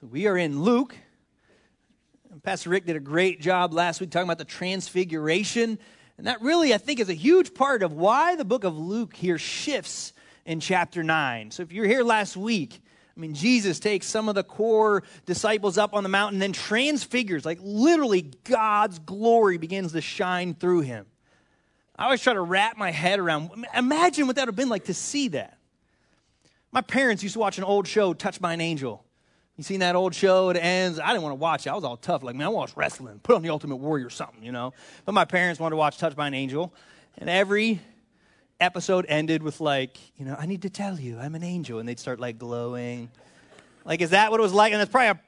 So we are in Luke. Pastor Rick did a great job last week talking about the transfiguration. And that really, I think, is a huge part of why the book of Luke here shifts in chapter 9. So if you're here last week, I mean, Jesus takes some of the core disciples up on the mountain, and then transfigures, like literally God's glory begins to shine through him. I always try to wrap my head around, imagine what that would have been like to see that. My parents used to watch an old show, Touched by an Angel. You seen that old show? It ends. I didn't want to watch it. I was all tough. Like, man, I watch wrestling. Put on the Ultimate Warrior or something, you know. But my parents wanted to watch Touched by an Angel. And every episode ended with, like, you know, I need to tell you, I'm an angel. And they'd start, like, glowing. Like, is that what it was like? And it's probably a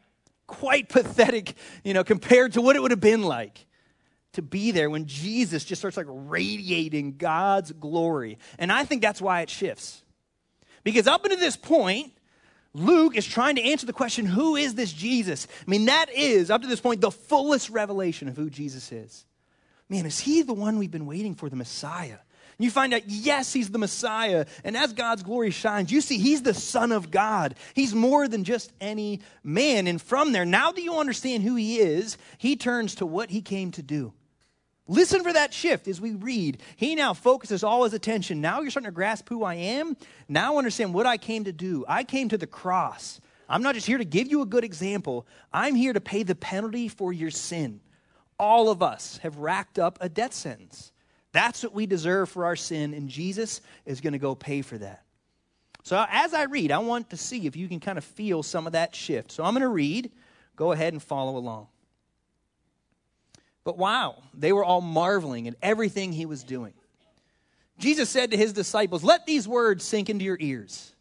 quite pathetic, you know, compared to what it would have been like to be there when Jesus just starts like radiating God's glory. And I think that's why it shifts. Because up until this point, Luke is trying to answer the question who is this Jesus? I mean, that is, up to this point, the fullest revelation of who Jesus is. Man, is he the one we've been waiting for, the Messiah? And You find out, yes, he's the Messiah. And as God's glory shines, you see he's the Son of God. He's more than just any man. And from there, now that you understand who he is, he turns to what he came to do. Listen for that shift as we read. He now focuses all his attention. Now you're starting to grasp who I am. Now understand what I came to do. I came to the cross. I'm not just here to give you a good example, I'm here to pay the penalty for your sin. All of us have racked up a death sentence. That's what we deserve for our sin, and Jesus is going to go pay for that. So, as I read, I want to see if you can kind of feel some of that shift. So, I'm going to read. Go ahead and follow along. But wow, they were all marveling at everything he was doing. Jesus said to his disciples, Let these words sink into your ears.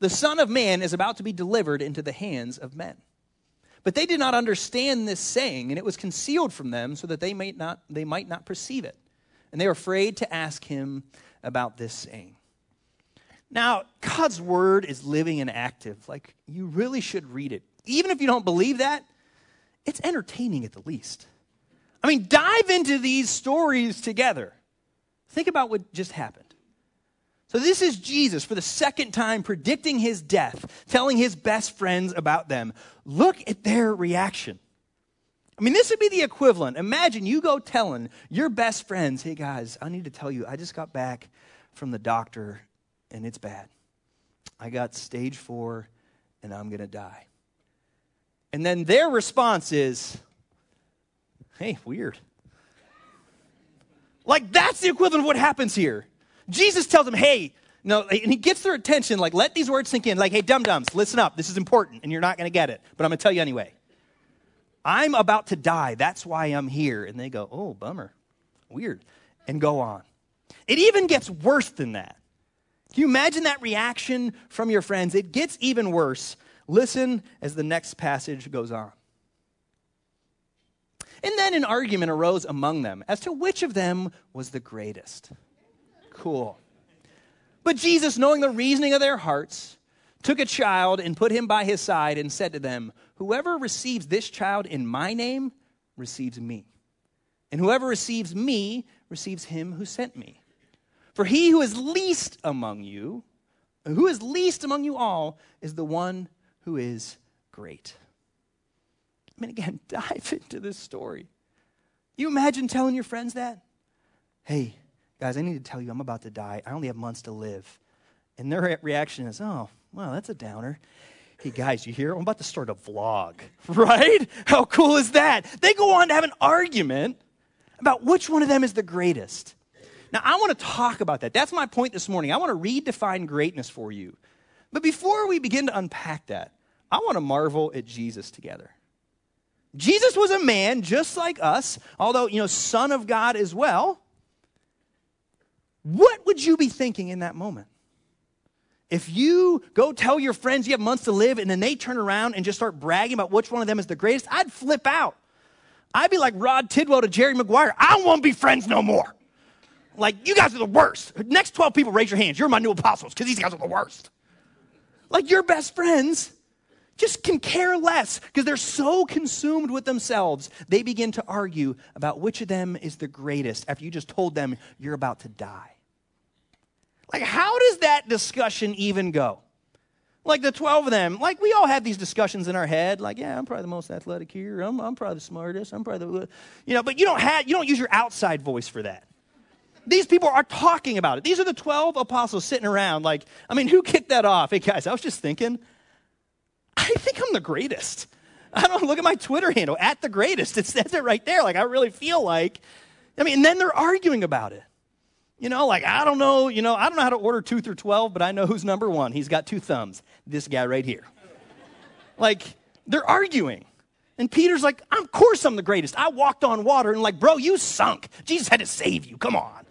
The Son of Man is about to be delivered into the hands of men. But they did not understand this saying, and it was concealed from them so that they might not, they might not perceive it. And they were afraid to ask him about this saying. Now, God's word is living and active. Like, you really should read it. Even if you don't believe that, it's entertaining at the least. I mean, dive into these stories together. Think about what just happened. So, this is Jesus for the second time predicting his death, telling his best friends about them. Look at their reaction. I mean, this would be the equivalent. Imagine you go telling your best friends, hey guys, I need to tell you, I just got back from the doctor and it's bad. I got stage four and I'm going to die. And then their response is, Hey, weird. Like, that's the equivalent of what happens here. Jesus tells them, hey, no, and he gets their attention, like, let these words sink in. Like, hey, dum dums, listen up. This is important, and you're not going to get it, but I'm going to tell you anyway. I'm about to die. That's why I'm here. And they go, oh, bummer. Weird. And go on. It even gets worse than that. Can you imagine that reaction from your friends? It gets even worse. Listen as the next passage goes on. And then an argument arose among them as to which of them was the greatest. Cool. But Jesus, knowing the reasoning of their hearts, took a child and put him by his side and said to them, Whoever receives this child in my name receives me. And whoever receives me receives him who sent me. For he who is least among you, who is least among you all, is the one who is great. I mean, again, dive into this story. You imagine telling your friends that? Hey, guys, I need to tell you, I'm about to die. I only have months to live. And their reaction is, oh, well, that's a downer. Hey, guys, you hear? I'm about to start a vlog, right? How cool is that? They go on to have an argument about which one of them is the greatest. Now, I want to talk about that. That's my point this morning. I want to redefine greatness for you. But before we begin to unpack that, I want to marvel at Jesus together. Jesus was a man just like us, although, you know, son of God as well. What would you be thinking in that moment? If you go tell your friends you have months to live and then they turn around and just start bragging about which one of them is the greatest, I'd flip out. I'd be like Rod Tidwell to Jerry Maguire. I to be friends no more. Like, you guys are the worst. Next 12 people, raise your hands. You're my new apostles because these guys are the worst. Like, your best friends just can care less because they're so consumed with themselves. They begin to argue about which of them is the greatest after you just told them you're about to die. Like, how does that discussion even go? Like the 12 of them, like we all have these discussions in our head, like, yeah, I'm probably the most athletic here. I'm, I'm probably the smartest. I'm probably the, you know, but you don't have, you don't use your outside voice for that. These people are talking about it. These are the 12 apostles sitting around, like, I mean, who kicked that off? Hey, guys, I was just thinking, I think I'm the greatest. I don't look at my Twitter handle, at the greatest. It says it right there. Like, I really feel like, I mean, and then they're arguing about it. You know, like, I don't know, you know, I don't know how to order two through 12, but I know who's number one. He's got two thumbs. This guy right here. like, they're arguing. And Peter's like, of course I'm the greatest. I walked on water. And like, bro, you sunk. Jesus had to save you. Come on.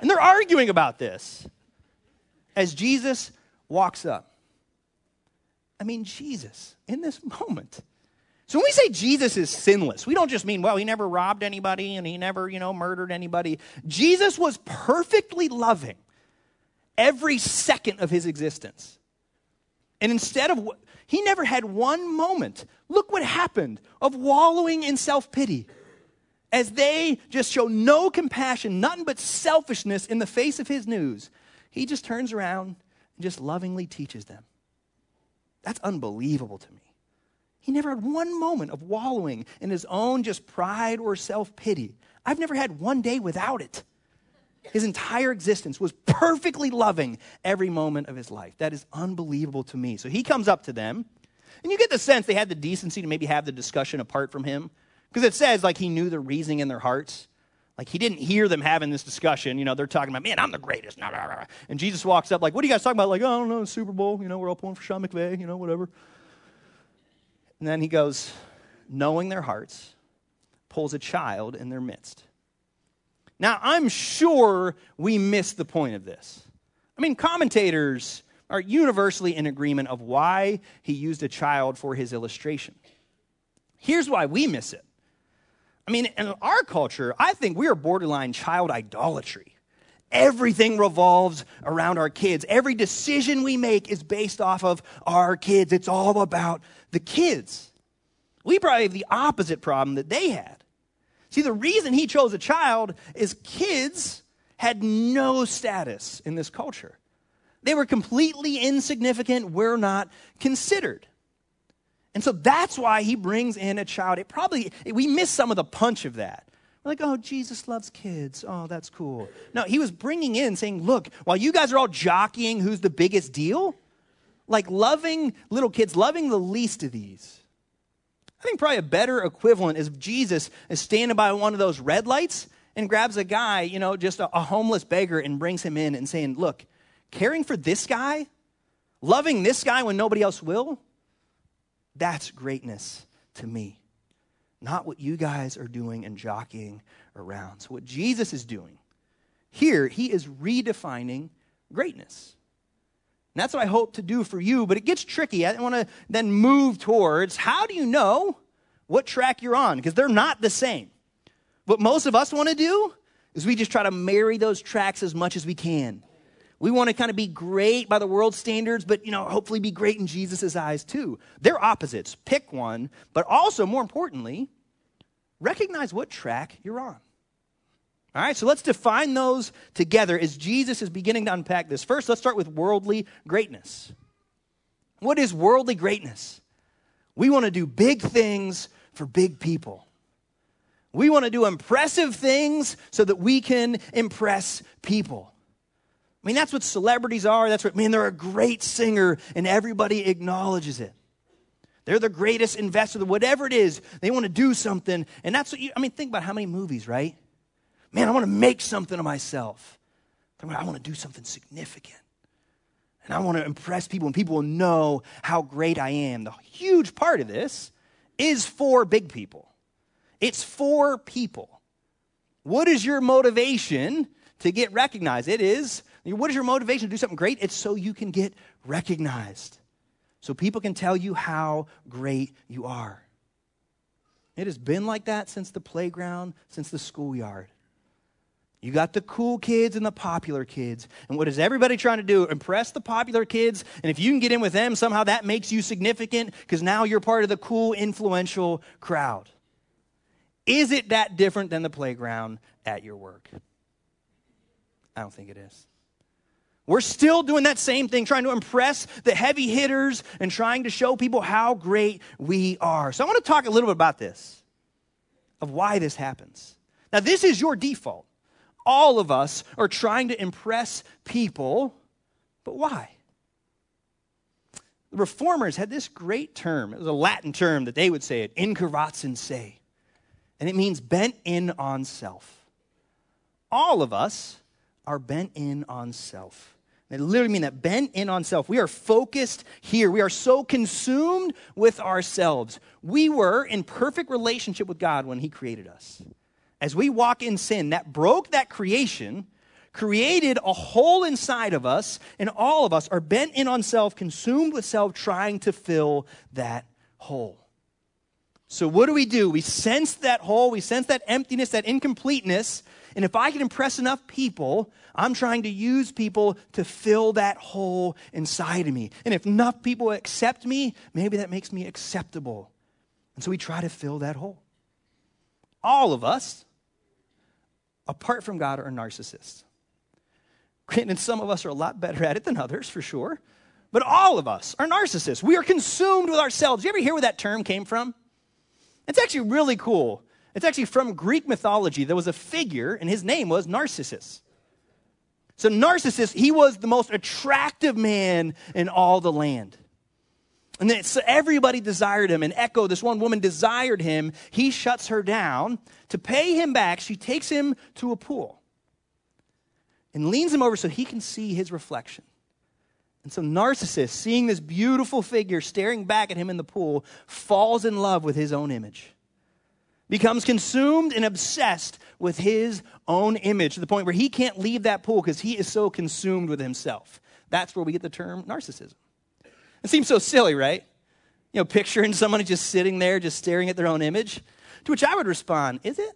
And they're arguing about this. As Jesus walks up. I mean, Jesus, in this moment, so when we say Jesus is sinless, we don't just mean, well, he never robbed anybody and he never, you know, murdered anybody. Jesus was perfectly loving every second of his existence. And instead of, he never had one moment, look what happened, of wallowing in self pity. As they just show no compassion, nothing but selfishness in the face of his news, he just turns around and just lovingly teaches them. That's unbelievable to me. He never had one moment of wallowing in his own just pride or self pity. I've never had one day without it. His entire existence was perfectly loving every moment of his life. That is unbelievable to me. So he comes up to them, and you get the sense they had the decency to maybe have the discussion apart from him. Because it says, like, he knew the reasoning in their hearts. Like, he didn't hear them having this discussion. You know, they're talking about, man, I'm the greatest. And Jesus walks up, like, what are you guys talking about? Like, oh, I don't know, Super Bowl. You know, we're all pulling for Sean McVay, you know, whatever. And then he goes, knowing their hearts, pulls a child in their midst. Now, I'm sure we miss the point of this. I mean, commentators are universally in agreement of why he used a child for his illustration. Here's why we miss it. I mean, in our culture, I think we are borderline child idolatry. Everything revolves around our kids. Every decision we make is based off of our kids. It's all about the kids. We probably have the opposite problem that they had. See, the reason he chose a child is kids had no status in this culture. They were completely insignificant, were not considered. And so that's why he brings in a child. It probably, we miss some of the punch of that. We're like, oh, Jesus loves kids. Oh, that's cool. No, he was bringing in, saying, look, while you guys are all jockeying who's the biggest deal, like loving little kids, loving the least of these. I think probably a better equivalent is Jesus is standing by one of those red lights and grabs a guy, you know, just a, a homeless beggar and brings him in and saying, look, caring for this guy, loving this guy when nobody else will, that's greatness to me not what you guys are doing and jockeying around. So, what Jesus is doing here, he is redefining greatness. And that's what I hope to do for you, but it gets tricky. I want to then move towards how do you know what track you're on? Because they're not the same. What most of us want to do is we just try to marry those tracks as much as we can. We want to kind of be great by the world standards, but you know, hopefully be great in Jesus' eyes too. They're opposites. Pick one, but also more importantly, recognize what track you're on. All right, so let's define those together as Jesus is beginning to unpack this. First, let's start with worldly greatness. What is worldly greatness? We want to do big things for big people. We want to do impressive things so that we can impress people. I mean, that's what celebrities are. That's what, man, they're a great singer and everybody acknowledges it. They're the greatest investor, whatever it is, they want to do something. And that's what you, I mean, think about how many movies, right? Man, I want to make something of myself. I want to do something significant. And I want to impress people, and people will know how great I am. The huge part of this is for big people, it's for people. What is your motivation to get recognized? It is what is your motivation to do something great? It's so you can get recognized. So people can tell you how great you are. It has been like that since the playground, since the schoolyard. You got the cool kids and the popular kids. And what is everybody trying to do? Impress the popular kids. And if you can get in with them, somehow that makes you significant because now you're part of the cool, influential crowd. Is it that different than the playground at your work? I don't think it is. We're still doing that same thing, trying to impress the heavy hitters and trying to show people how great we are. So I want to talk a little bit about this, of why this happens. Now, this is your default. All of us are trying to impress people, but why? The reformers had this great term. It was a Latin term that they would say it, incurvatus in se. And it means bent in on self. All of us are bent in on self. They literally mean that bent in on self. We are focused here. We are so consumed with ourselves. We were in perfect relationship with God when He created us. As we walk in sin, that broke that creation, created a hole inside of us, and all of us are bent in on self, consumed with self, trying to fill that hole. So, what do we do? We sense that hole, we sense that emptiness, that incompleteness, and if I can impress enough people, I'm trying to use people to fill that hole inside of me. And if enough people accept me, maybe that makes me acceptable. And so we try to fill that hole. All of us, apart from God, are narcissists. And some of us are a lot better at it than others, for sure. But all of us are narcissists. We are consumed with ourselves. You ever hear where that term came from? It's actually really cool. It's actually from Greek mythology. There was a figure, and his name was Narcissus. So, Narcissus, he was the most attractive man in all the land. And then so everybody desired him, and Echo, this one woman, desired him. He shuts her down. To pay him back, she takes him to a pool and leans him over so he can see his reflection. And so, Narcissus, seeing this beautiful figure staring back at him in the pool, falls in love with his own image becomes consumed and obsessed with his own image to the point where he can't leave that pool because he is so consumed with himself. That's where we get the term narcissism. It seems so silly, right? You know, picturing somebody just sitting there, just staring at their own image. To which I would respond, Is it?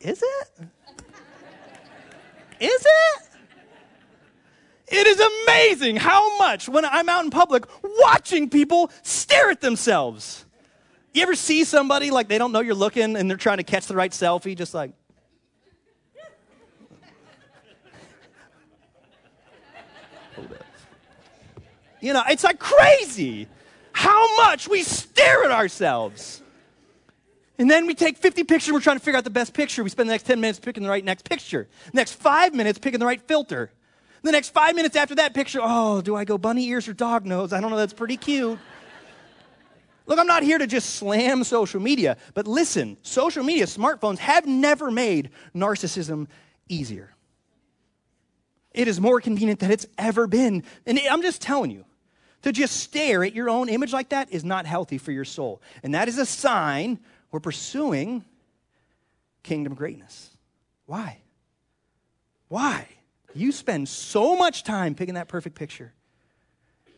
Is it? Is it? It is amazing how much when I'm out in public watching people stare at themselves. You ever see somebody like they don't know you're looking and they're trying to catch the right selfie, just like, Hold up. You know, it's like crazy how much we stare at ourselves. And then we take 50 pictures, we're trying to figure out the best picture. We spend the next 10 minutes picking the right next picture. next five minutes picking the right filter. The next five minutes after that picture, oh, do I go bunny ears or dog nose? I don't know, that's pretty cute. Look, I'm not here to just slam social media, but listen, social media, smartphones have never made narcissism easier. It is more convenient than it's ever been. And I'm just telling you, to just stare at your own image like that is not healthy for your soul. And that is a sign we're pursuing kingdom greatness. Why? Why? You spend so much time picking that perfect picture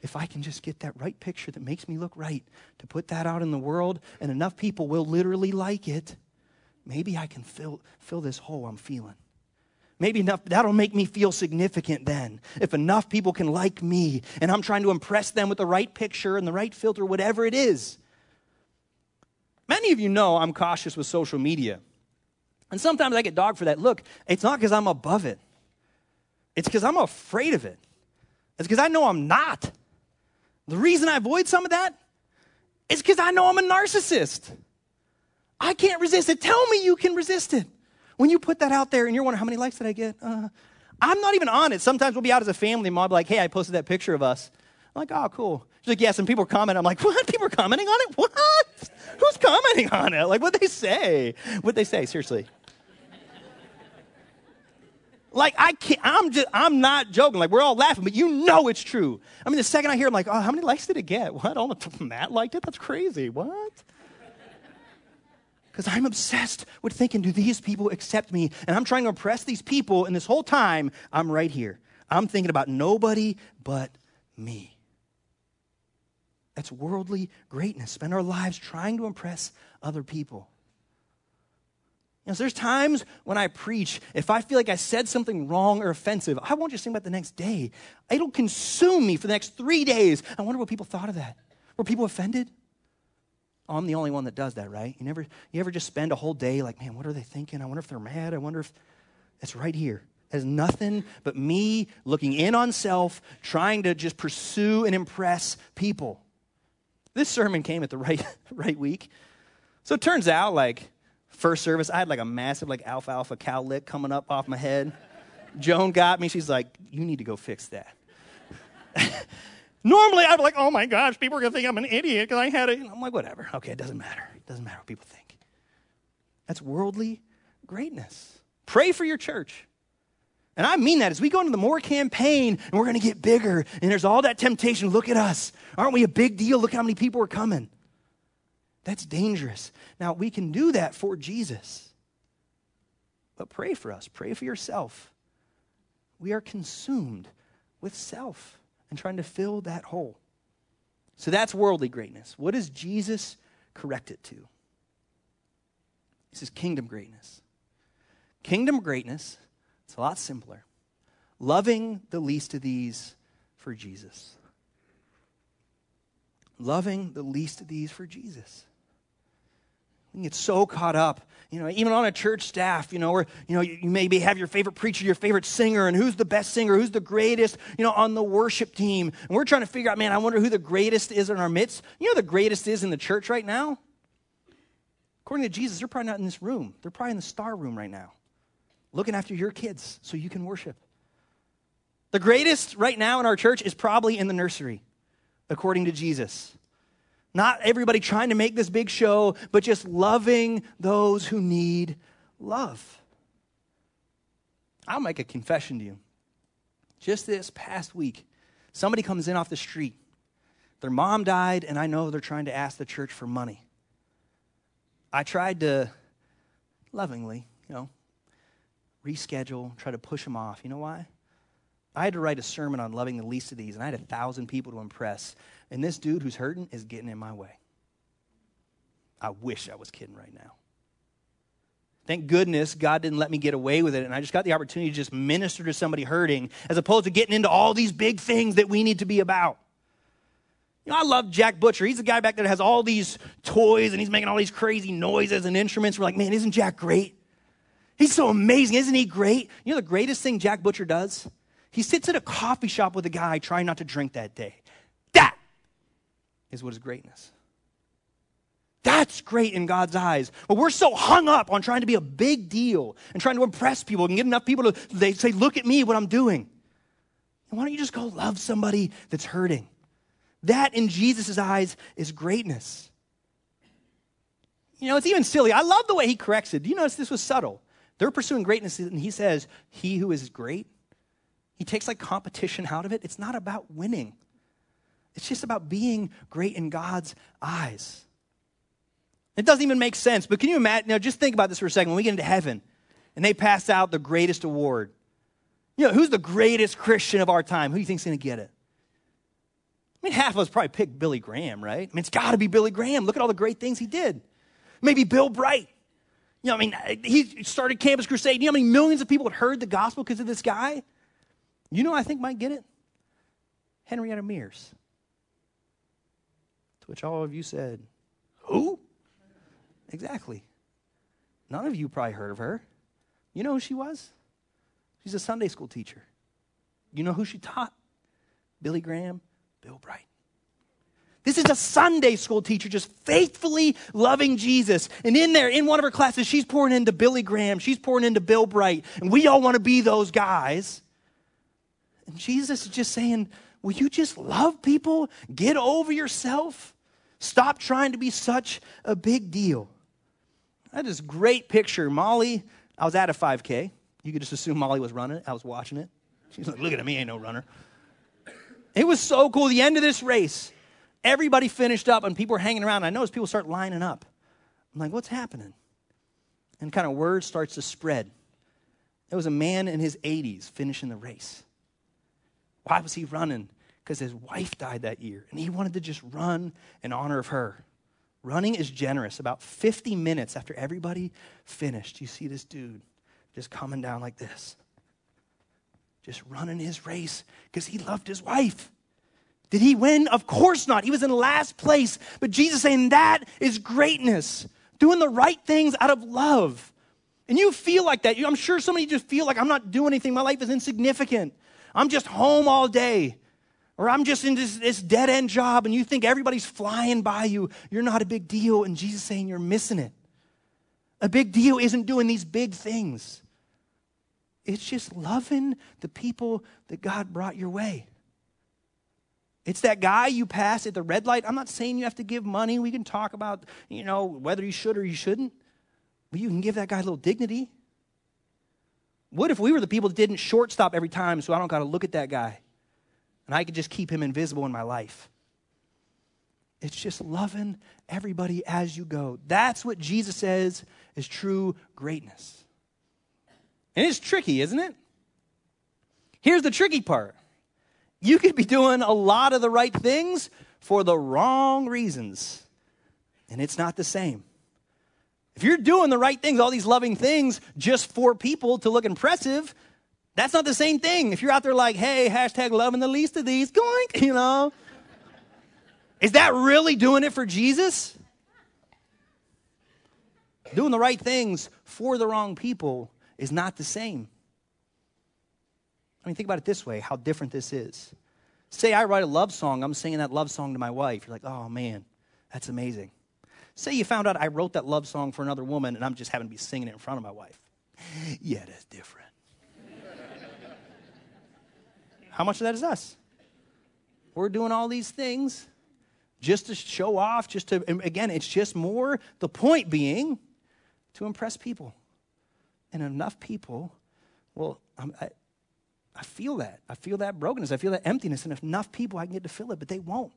if I can just get that right picture that makes me look right, to put that out in the world, and enough people will literally like it, maybe I can fill, fill this hole I'm feeling. Maybe enough, that'll make me feel significant then. If enough people can like me and I'm trying to impress them with the right picture and the right filter, whatever it is. Many of you know I'm cautious with social media. And sometimes I get dogged for that. Look, it's not because I'm above it, it's because I'm afraid of it. It's because I know I'm not. The reason I avoid some of that is because I know I'm a narcissist. I can't resist it. Tell me you can resist it. When you put that out there and you're wondering, how many likes did I get? Uh, I'm not even on it. Sometimes we'll be out as a family be like, hey, I posted that picture of us. I'm like, oh, cool. She's like, yeah, some people are commenting. I'm like, what? People are commenting on it? What? Who's commenting on it? Like, what they say? What they say? Seriously. Like I can't, I'm just, I'm not joking. Like we're all laughing, but you know it's true. I mean, the second I hear, I'm like, oh, how many likes did it get? What? Oh, Matt liked it? That's crazy. What? Because I'm obsessed with thinking, do these people accept me? And I'm trying to impress these people, and this whole time, I'm right here. I'm thinking about nobody but me. That's worldly greatness. Spend our lives trying to impress other people. You know, so there's times when I preach, if I feel like I said something wrong or offensive, I won't just think about the next day. It'll consume me for the next three days. I wonder what people thought of that. Were people offended? Oh, I'm the only one that does that, right? You never, you ever just spend a whole day like, man, what are they thinking? I wonder if they're mad. I wonder if it's right here. as nothing but me looking in on self, trying to just pursue and impress people. This sermon came at the right, right week. So it turns out, like, first service, I had like a massive, like, alfalfa cow lick coming up off my head. Joan got me. She's like, You need to go fix that. Normally, I'd be like, Oh my gosh, people are to think I'm an idiot because I had it. I'm like, Whatever. Okay, it doesn't matter. It doesn't matter what people think. That's worldly greatness. Pray for your church. And I mean that as we go into the more campaign and we're going to get bigger and there's all that temptation. Look at us. Aren't we a big deal? Look how many people are coming. That's dangerous. Now, we can do that for Jesus. But pray for us. Pray for yourself. We are consumed with self and trying to fill that hole. So that's worldly greatness. What does Jesus correct it to? This is kingdom greatness. Kingdom greatness, it's a lot simpler. Loving the least of these for Jesus. Loving the least of these for Jesus. We get so caught up, you know, even on a church staff, you know, where, you know, you, you maybe have your favorite preacher, your favorite singer, and who's the best singer, who's the greatest, you know, on the worship team. And we're trying to figure out, man, I wonder who the greatest is in our midst. You know the greatest is in the church right now? According to Jesus, they're probably not in this room. They're probably in the star room right now, looking after your kids so you can worship. The greatest right now in our church is probably in the nursery, according to Jesus. Not everybody trying to make this big show, but just loving those who need love. I'll make a confession to you. Just this past week, somebody comes in off the street. Their mom died, and I know they're trying to ask the church for money. I tried to lovingly, you know, reschedule, try to push them off. You know why? I had to write a sermon on loving the least of these, and I had a thousand people to impress. And this dude who's hurting is getting in my way. I wish I was kidding right now. Thank goodness God didn't let me get away with it, and I just got the opportunity to just minister to somebody hurting as opposed to getting into all these big things that we need to be about. You know, I love Jack Butcher. He's the guy back there that has all these toys and he's making all these crazy noises and instruments. We're like, man, isn't Jack great? He's so amazing. Isn't he great? You know the greatest thing Jack Butcher does? He sits at a coffee shop with a guy trying not to drink that day. Is what is greatness. That's great in God's eyes. But we're so hung up on trying to be a big deal and trying to impress people and get enough people to they say, look at me, what I'm doing. why don't you just go love somebody that's hurting? That in Jesus' eyes is greatness. You know, it's even silly. I love the way he corrects it. Do you notice this was subtle? They're pursuing greatness, and he says, He who is great he takes like competition out of it. It's not about winning, it's just about being great in God's eyes. It doesn't even make sense, but can you imagine? Now, just think about this for a second. When we get into heaven and they pass out the greatest award, you know, who's the greatest Christian of our time? Who do you think's going to get it? I mean, half of us probably pick Billy Graham, right? I mean, it's got to be Billy Graham. Look at all the great things he did. Maybe Bill Bright. You know, I mean, he started Campus Crusade. You know how many millions of people had heard the gospel because of this guy? You know I think might get it? Henrietta Mears. Which all of you said, Who? Exactly. None of you probably heard of her. You know who she was? She's a Sunday school teacher. You know who she taught? Billy Graham, Bill Bright. This is a Sunday school teacher just faithfully loving Jesus. And in there, in one of her classes, she's pouring into Billy Graham, she's pouring into Bill Bright. And we all want to be those guys. And Jesus is just saying, Will you just love people? Get over yourself. Stop trying to be such a big deal. That is great picture. Molly, I was at a 5K. You could just assume Molly was running it. I was watching it. She's like, look at me, ain't no runner. It was so cool. The end of this race, everybody finished up and people were hanging around. I noticed people start lining up. I'm like, what's happening? And kind of word starts to spread. There was a man in his 80s finishing the race. Why was he running? Because his wife died that year, and he wanted to just run in honor of her. Running is generous. About 50 minutes after everybody finished, you see this dude just coming down like this, just running his race because he loved his wife. Did he win? Of course not. He was in last place. But Jesus saying that is greatness, doing the right things out of love. and you feel like that, I'm sure some of you just feel like I'm not doing anything, my life is insignificant. I'm just home all day. Or I'm just in this, this dead end job and you think everybody's flying by you. You're not a big deal. And Jesus saying you're missing it. A big deal isn't doing these big things, it's just loving the people that God brought your way. It's that guy you pass at the red light. I'm not saying you have to give money. We can talk about, you know, whether you should or you shouldn't. But you can give that guy a little dignity. What if we were the people that didn't shortstop every time so I don't got to look at that guy and I could just keep him invisible in my life? It's just loving everybody as you go. That's what Jesus says is true greatness. And it's tricky, isn't it? Here's the tricky part you could be doing a lot of the right things for the wrong reasons, and it's not the same. If you're doing the right things, all these loving things, just for people to look impressive, that's not the same thing. If you're out there like, hey, hashtag loving the least of these, going, you know, is that really doing it for Jesus? Doing the right things for the wrong people is not the same. I mean, think about it this way how different this is. Say I write a love song, I'm singing that love song to my wife. You're like, oh man, that's amazing. Say you found out I wrote that love song for another woman and I'm just having to be singing it in front of my wife. Yeah, that's different. How much of that is us? We're doing all these things just to show off, just to, again, it's just more, the point being to impress people. And enough people, well, I, I feel that. I feel that brokenness. I feel that emptiness. And if enough people, I can get to fill it, but they won't.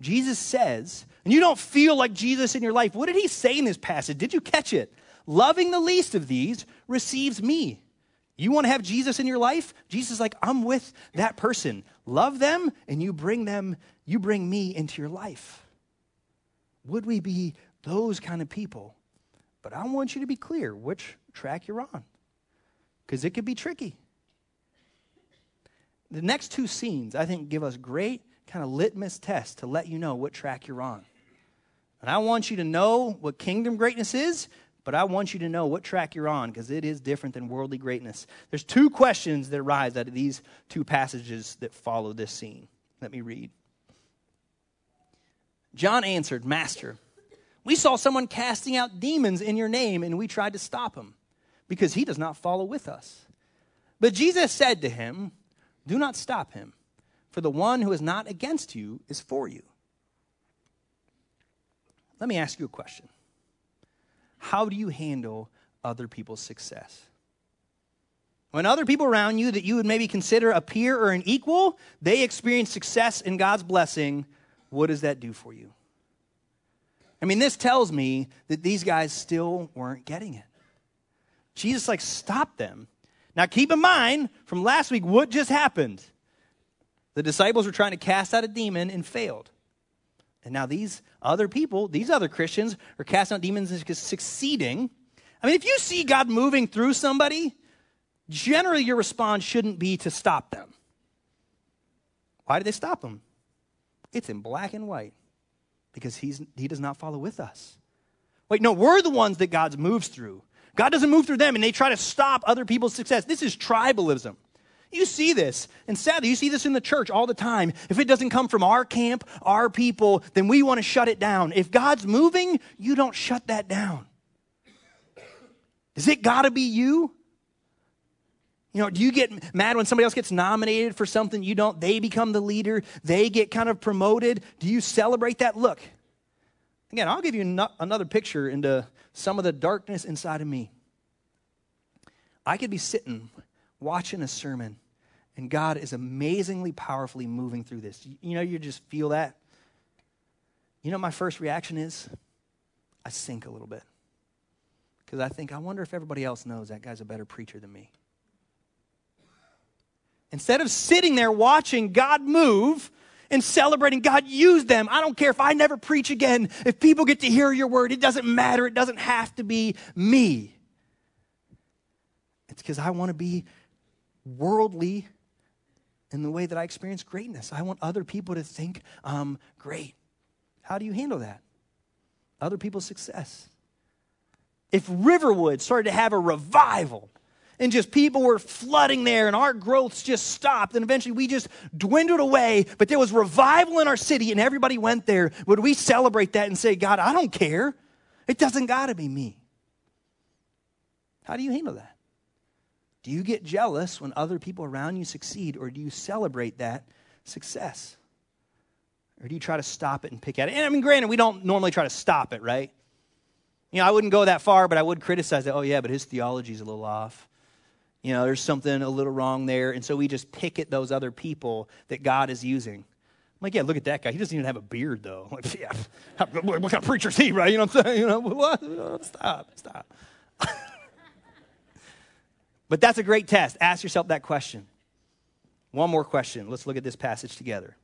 Jesus says, and you don't feel like Jesus in your life. What did he say in this passage? Did you catch it? Loving the least of these receives me. You want to have Jesus in your life? Jesus is like, I'm with that person. Love them, and you bring them, you bring me into your life. Would we be those kind of people? But I want you to be clear which track you're on, because it could be tricky. The next two scenes, I think, give us great kind of litmus test to let you know what track you're on. And I want you to know what kingdom greatness is, but I want you to know what track you're on because it is different than worldly greatness. There's two questions that arise out of these two passages that follow this scene. Let me read. John answered, Master, we saw someone casting out demons in your name, and we tried to stop him because he does not follow with us. But Jesus said to him, Do not stop him for the one who is not against you is for you. Let me ask you a question How do you handle other people's success? When other people around you that you would maybe consider a peer or an equal, they experience success in God's blessing, what does that do for you? I mean, this tells me that these guys still weren't getting it. Jesus, like, stopped them. Now, keep in mind from last week what just happened. The disciples were trying to cast out a demon and failed. And now these other people, these other Christians, are casting out demons and succeeding. I mean, if you see God moving through somebody, generally your response shouldn't be to stop them. Why did they stop them? It's in black and white because he's, he does not follow with us. Wait, no, we're the ones that God moves through. God doesn't move through them and they try to stop other people's success. This is tribalism. You see this. And sadly, you see this in the church all the time. If it doesn't come from our camp, our people, then we want to shut it down. If God's moving, you don't shut that down. Is it got to be you? You know, do you get mad when somebody else gets nominated for something you don't? They become the leader, they get kind of promoted. Do you celebrate that? Look, again, I'll give you no- another picture into some of the darkness inside of me. I could be sitting watching a sermon and God is amazingly powerfully moving through this. You know, you just feel that. You know, my first reaction is I sink a little bit because I think, I wonder if everybody else knows that guy's a better preacher than me. Instead of sitting there watching God move and celebrating God use them, I don't care if I never preach again. If people get to hear your word, it doesn't matter. It doesn't have to be me. It's because I want to be worldly in the way that I experience greatness. I want other people to think I'm great. How do you handle that? Other people's success. if Riverwood started to have a revival and just people were flooding there and our growths just stopped and eventually we just dwindled away, but there was revival in our city and everybody went there, would we celebrate that and say, God, I don't care? It doesn't got to be me. How do you handle that? Do you get jealous when other people around you succeed, or do you celebrate that success? Or do you try to stop it and pick at it? And I mean, granted, we don't normally try to stop it, right? You know, I wouldn't go that far, but I would criticize it. Oh, yeah, but his theology's a little off. You know, there's something a little wrong there. And so we just pick at those other people that God is using. I'm like, yeah, look at that guy. He doesn't even have a beard, though. Like, yeah, what kind of preacher is he, right? You know what I'm saying? You know, what? Stop, stop. But that's a great test. Ask yourself that question. One more question. Let's look at this passage together.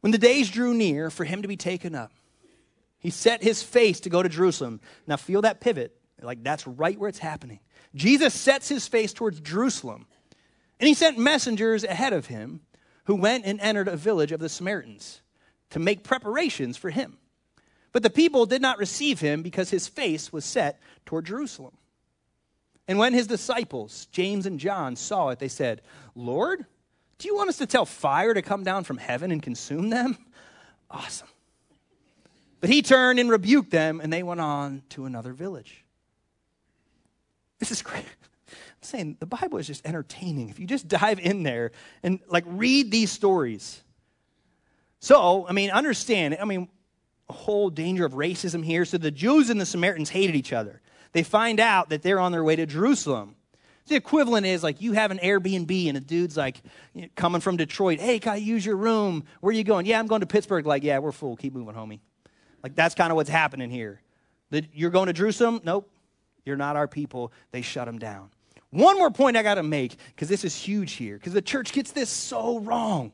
When the days drew near for him to be taken up, he set his face to go to Jerusalem. Now, feel that pivot. Like, that's right where it's happening. Jesus sets his face towards Jerusalem, and he sent messengers ahead of him who went and entered a village of the Samaritans to make preparations for him. But the people did not receive him because his face was set toward Jerusalem. And when his disciples, James and John, saw it, they said, Lord, do you want us to tell fire to come down from heaven and consume them? Awesome. But he turned and rebuked them, and they went on to another village. This is great. I'm saying the Bible is just entertaining. If you just dive in there and like read these stories. So, I mean, understand, I mean, a whole danger of racism here. So the Jews and the Samaritans hated each other. They find out that they're on their way to Jerusalem. The equivalent is like you have an Airbnb and a dude's like coming from Detroit. Hey, can I use your room? Where are you going? Yeah, I'm going to Pittsburgh. Like, yeah, we're full. Keep moving, homie. Like that's kind of what's happening here. That you're going to Jerusalem? Nope. You're not our people. They shut them down. One more point I got to make because this is huge here because the church gets this so wrong.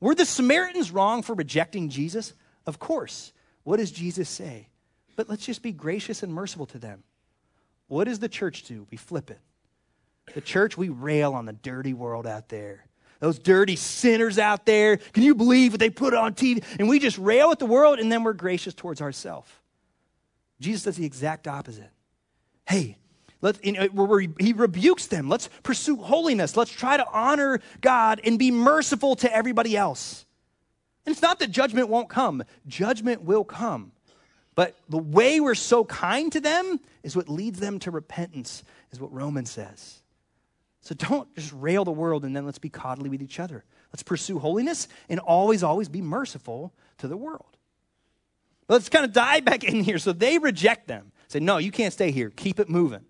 Were the Samaritans wrong for rejecting Jesus? Of course. What does Jesus say? But let's just be gracious and merciful to them. What does the church do? We flip it. The church, we rail on the dirty world out there. Those dirty sinners out there. Can you believe what they put on TV? And we just rail at the world and then we're gracious towards ourselves. Jesus does the exact opposite. Hey, let, you know, he rebukes them. Let's pursue holiness. Let's try to honor God and be merciful to everybody else. And it's not that judgment won't come, judgment will come. But the way we're so kind to them is what leads them to repentance, is what Romans says. So don't just rail the world and then let's be coddly with each other. Let's pursue holiness and always, always be merciful to the world. Let's kind of dive back in here. So they reject them. Say, no, you can't stay here. Keep it moving.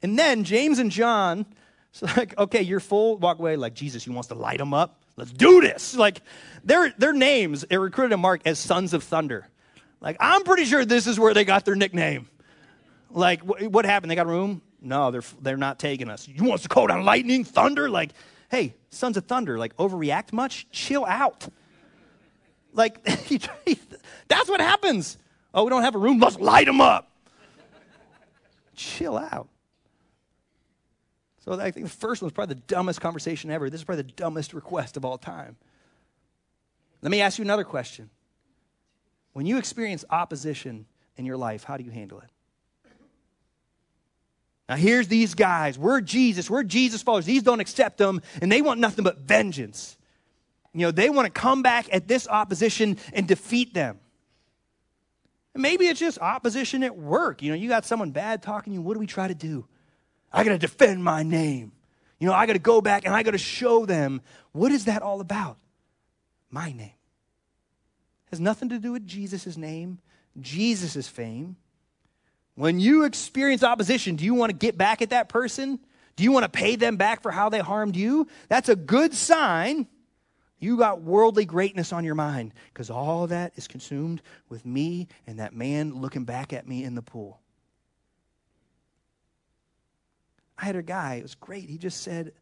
And then James and John, it's like, okay, you're full, walk away. Like, Jesus, he wants to light them up. Let's do this. Like, their, their names are recruited Mark as sons of thunder. Like, I'm pretty sure this is where they got their nickname. Like, what happened? They got room? No, they're, they're not taking us. You want us to call down lightning, thunder? Like, hey, sons of thunder, like, overreact much? Chill out. Like, that's what happens. Oh, we don't have a room? Let's light them up. Chill out. So I think the first one was probably the dumbest conversation ever. This is probably the dumbest request of all time. Let me ask you another question. When you experience opposition in your life, how do you handle it? Now, here's these guys. We're Jesus. We're Jesus followers. These don't accept them, and they want nothing but vengeance. You know, they want to come back at this opposition and defeat them. Maybe it's just opposition at work. You know, you got someone bad talking to you. What do we try to do? I got to defend my name. You know, I got to go back and I got to show them what is that all about? My name. Has nothing to do with Jesus' name, Jesus' fame. When you experience opposition, do you want to get back at that person? Do you want to pay them back for how they harmed you? That's a good sign. You got worldly greatness on your mind because all that is consumed with me and that man looking back at me in the pool. I had a guy, it was great. He just said,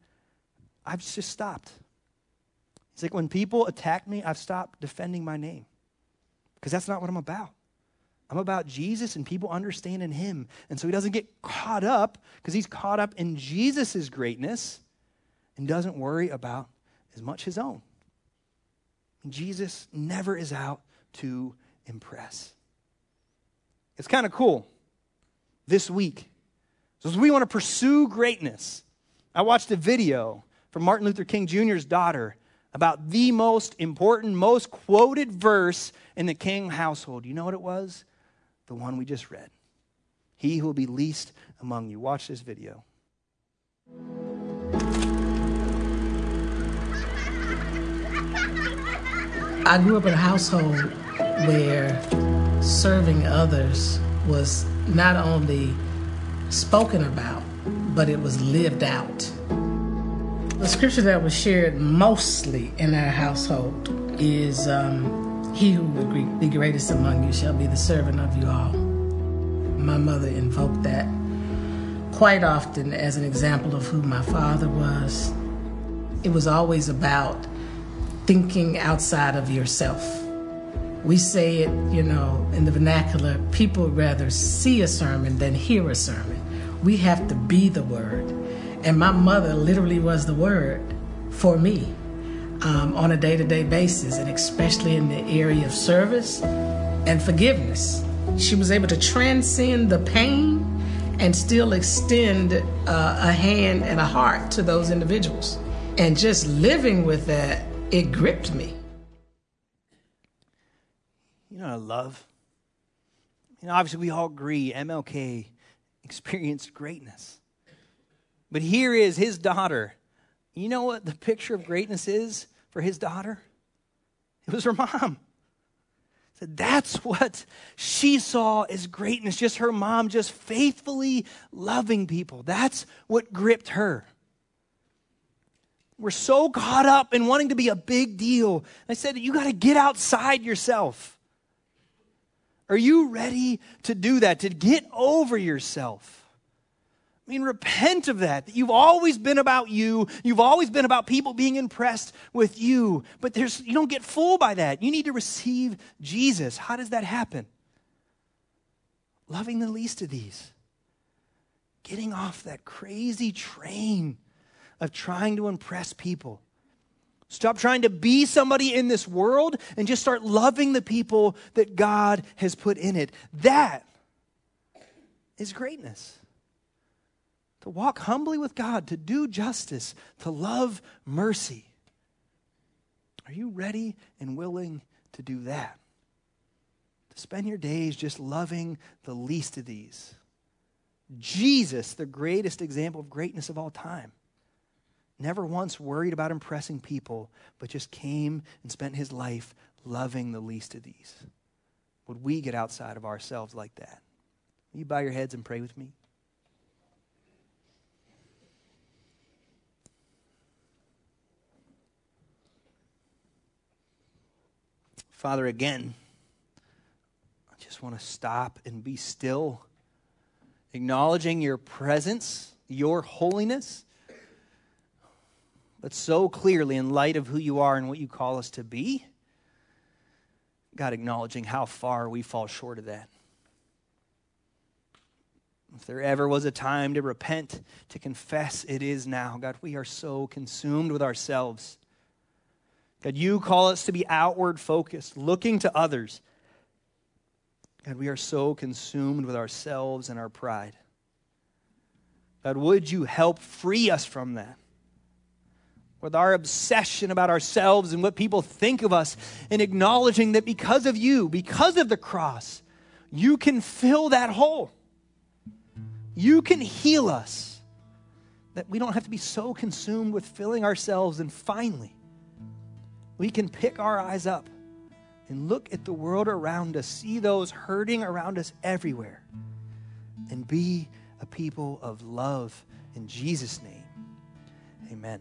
I've just stopped. He's like, when people attack me, I've stopped defending my name because that's not what I'm about. I'm about Jesus and people understanding him. And so he doesn't get caught up because he's caught up in Jesus' greatness and doesn't worry about as much his own. Jesus never is out to impress. It's kind of cool this week. So, we want to pursue greatness, I watched a video from Martin Luther King Jr.'s daughter about the most important, most quoted verse in the King household. You know what it was? The one we just read. He who will be least among you. Watch this video. I grew up in a household where serving others was not only spoken about, but it was lived out. The scripture that was shared mostly in our household is um, He who will be the greatest among you shall be the servant of you all. My mother invoked that quite often as an example of who my father was. It was always about thinking outside of yourself we say it, you know, in the vernacular, people rather see a sermon than hear a sermon. We have to be the word. And my mother literally was the word for me um, on a day to day basis, and especially in the area of service and forgiveness. She was able to transcend the pain and still extend uh, a hand and a heart to those individuals. And just living with that, it gripped me You know, I love. You know, obviously, we all agree MLK experienced greatness. But here is his daughter. You know what the picture of greatness is for his daughter? It was her mom. So that's what she saw as greatness, just her mom just faithfully loving people. That's what gripped her. We're so caught up in wanting to be a big deal. I said, you got to get outside yourself. Are you ready to do that, to get over yourself? I mean, repent of that. That you've always been about you. You've always been about people being impressed with you. But there's, you don't get fooled by that. You need to receive Jesus. How does that happen? Loving the least of these. Getting off that crazy train of trying to impress people. Stop trying to be somebody in this world and just start loving the people that God has put in it. That is greatness. To walk humbly with God, to do justice, to love mercy. Are you ready and willing to do that? To spend your days just loving the least of these. Jesus, the greatest example of greatness of all time never once worried about impressing people, but just came and spent his life loving the least of these. Would we get outside of ourselves like that? Will you bow your heads and pray with me? Father, again, I just want to stop and be still, acknowledging your presence, your holiness but so clearly in light of who you are and what you call us to be. God, acknowledging how far we fall short of that. If there ever was a time to repent, to confess, it is now. God, we are so consumed with ourselves. God, you call us to be outward focused, looking to others. God, we are so consumed with ourselves and our pride. God, would you help free us from that? with our obsession about ourselves and what people think of us, and acknowledging that because of you, because of the cross, you can fill that hole. You can heal us. That we don't have to be so consumed with filling ourselves. And finally, we can pick our eyes up and look at the world around us, see those hurting around us everywhere, and be a people of love in Jesus' name. Amen.